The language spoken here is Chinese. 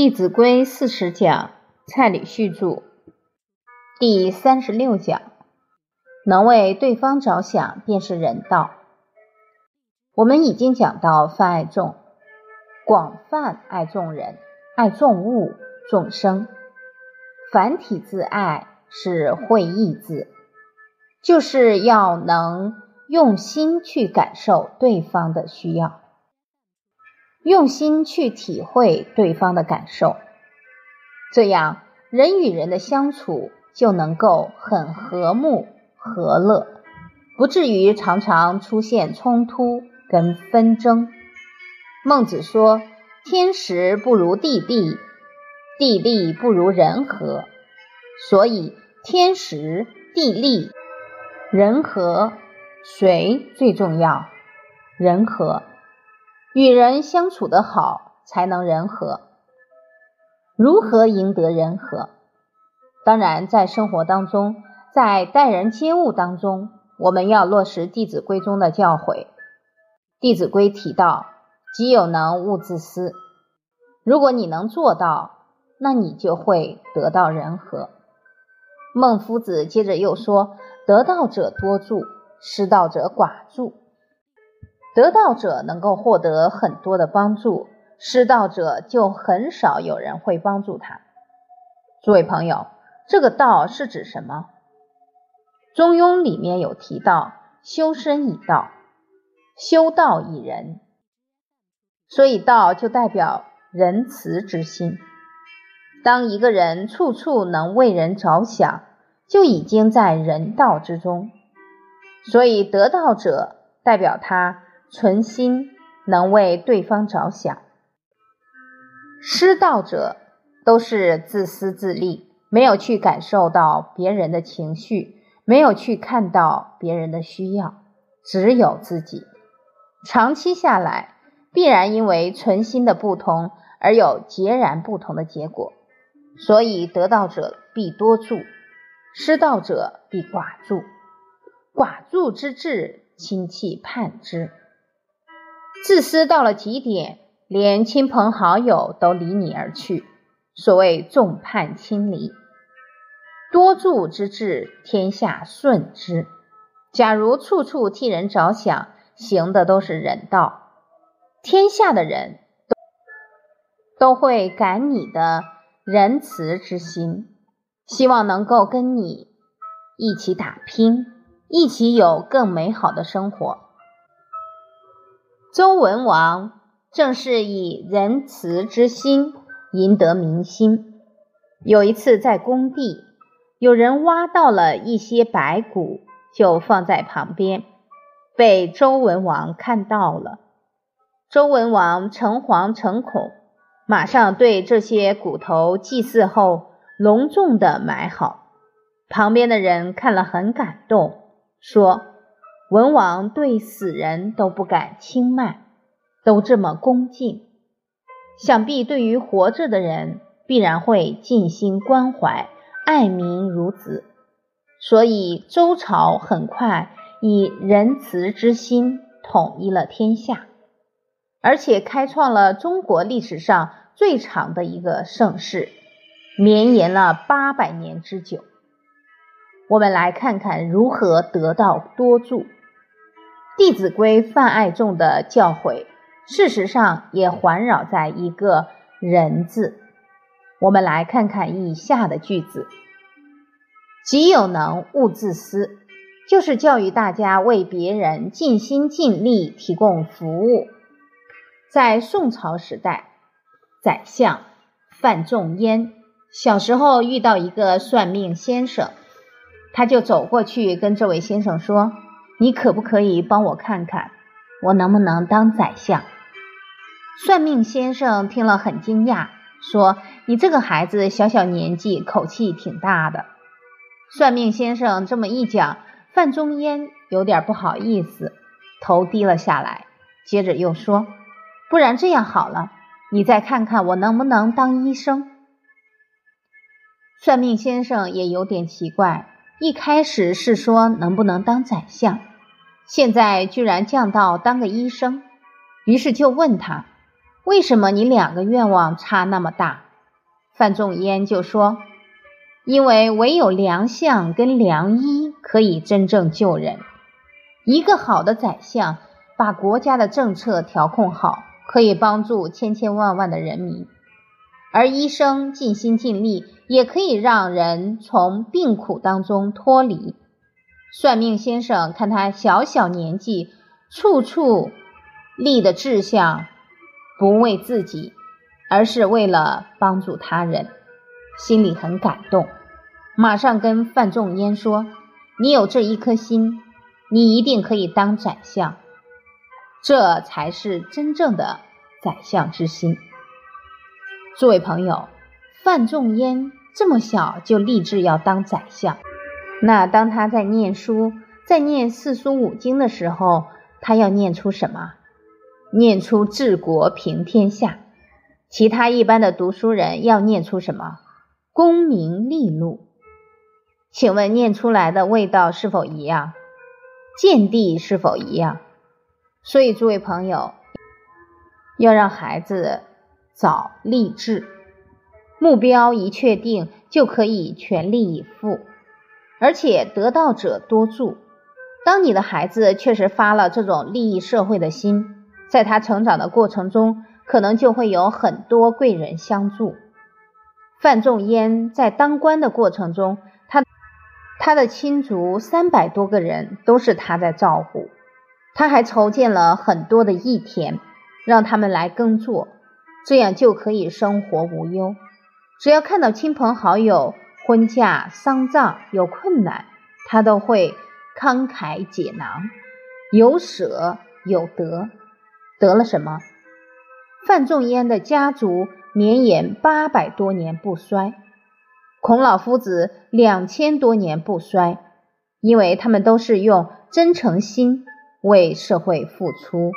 弟子规》四十讲，蔡礼旭著，第三十六讲，能为对方着想便是人道。我们已经讲到泛爱众，广泛爱众人，爱众物、众生。繁体字爱是会意字，就是要能用心去感受对方的需要。用心去体会对方的感受，这样人与人的相处就能够很和睦和乐，不至于常常出现冲突跟纷争。孟子说：“天时不如地利，地利不如人和。”所以，天时、地利、人和，谁最重要？人和。与人相处的好，才能人和。如何赢得人和？当然，在生活当中，在待人接物当中，我们要落实《弟子规》中的教诲。《弟子规》提到：“己有能，勿自私。”如果你能做到，那你就会得到人和。孟夫子接着又说：“得道者多助，失道者寡助。”得道者能够获得很多的帮助，失道者就很少有人会帮助他。诸位朋友，这个道是指什么？中庸里面有提到“修身以道，修道以仁”，所以道就代表仁慈之心。当一个人处处能为人着想，就已经在人道之中。所以得道者代表他。存心能为对方着想，失道者都是自私自利，没有去感受到别人的情绪，没有去看到别人的需要，只有自己。长期下来，必然因为存心的不同而有截然不同的结果。所以，得道者必多助，失道者必寡助。寡助之至，亲戚叛之。自私到了极点，连亲朋好友都离你而去。所谓众叛亲离，多助之至，天下顺之。假如处处替人着想，行的都是人道，天下的人都都会感你的仁慈之心，希望能够跟你一起打拼，一起有更美好的生活。周文王正是以仁慈之心赢得民心。有一次在工地，有人挖到了一些白骨，就放在旁边，被周文王看到了。周文王诚惶诚恐，马上对这些骨头祭祀后，隆重的埋好。旁边的人看了很感动，说。文王对死人都不敢轻慢，都这么恭敬，想必对于活着的人必然会尽心关怀，爱民如子。所以周朝很快以仁慈之心统一了天下，而且开创了中国历史上最长的一个盛世，绵延了八百年之久。我们来看看如何得到多助。《弟子规》泛爱众的教诲，事实上也环绕在一个“人”字。我们来看看以下的句子：“己有能，勿自私”，就是教育大家为别人尽心尽力提供服务。在宋朝时代，宰相范仲淹小时候遇到一个算命先生，他就走过去跟这位先生说。你可不可以帮我看看，我能不能当宰相？算命先生听了很惊讶，说：“你这个孩子小小年纪，口气挺大的。”算命先生这么一讲，范仲淹有点不好意思，头低了下来。接着又说：“不然这样好了，你再看看我能不能当医生。”算命先生也有点奇怪，一开始是说能不能当宰相。现在居然降到当个医生，于是就问他：“为什么你两个愿望差那么大？”范仲淹就说：“因为唯有良相跟良医可以真正救人。一个好的宰相，把国家的政策调控好，可以帮助千千万万的人民；而医生尽心尽力，也可以让人从病苦当中脱离。算命先生看他小小年纪，处处立的志向，不为自己。”而是为了帮助他人，心里很感动，马上跟范仲淹说：“你有这一颗心，你一定可以当宰相，这才是真正的宰相之心。”诸位朋友，范仲淹这么小就立志要当宰相，那当他在念书，在念四书五经的时候，他要念出什么？念出治国平天下。其他一般的读书人要念出什么？功名利禄？请问念出来的味道是否一样？见地是否一样？所以诸位朋友，要让孩子早立志，目标一确定就可以全力以赴，而且得道者多助。当你的孩子确实发了这种利益社会的心，在他成长的过程中。可能就会有很多贵人相助。范仲淹在当官的过程中，他他的亲族三百多个人都是他在照顾，他还筹建了很多的义田，让他们来耕作，这样就可以生活无忧。只要看到亲朋好友婚嫁丧葬有困难，他都会慷慨解囊，有舍有得，得了什么？范仲淹的家族绵延八百多年不衰，孔老夫子两千多年不衰，因为他们都是用真诚心为社会付出。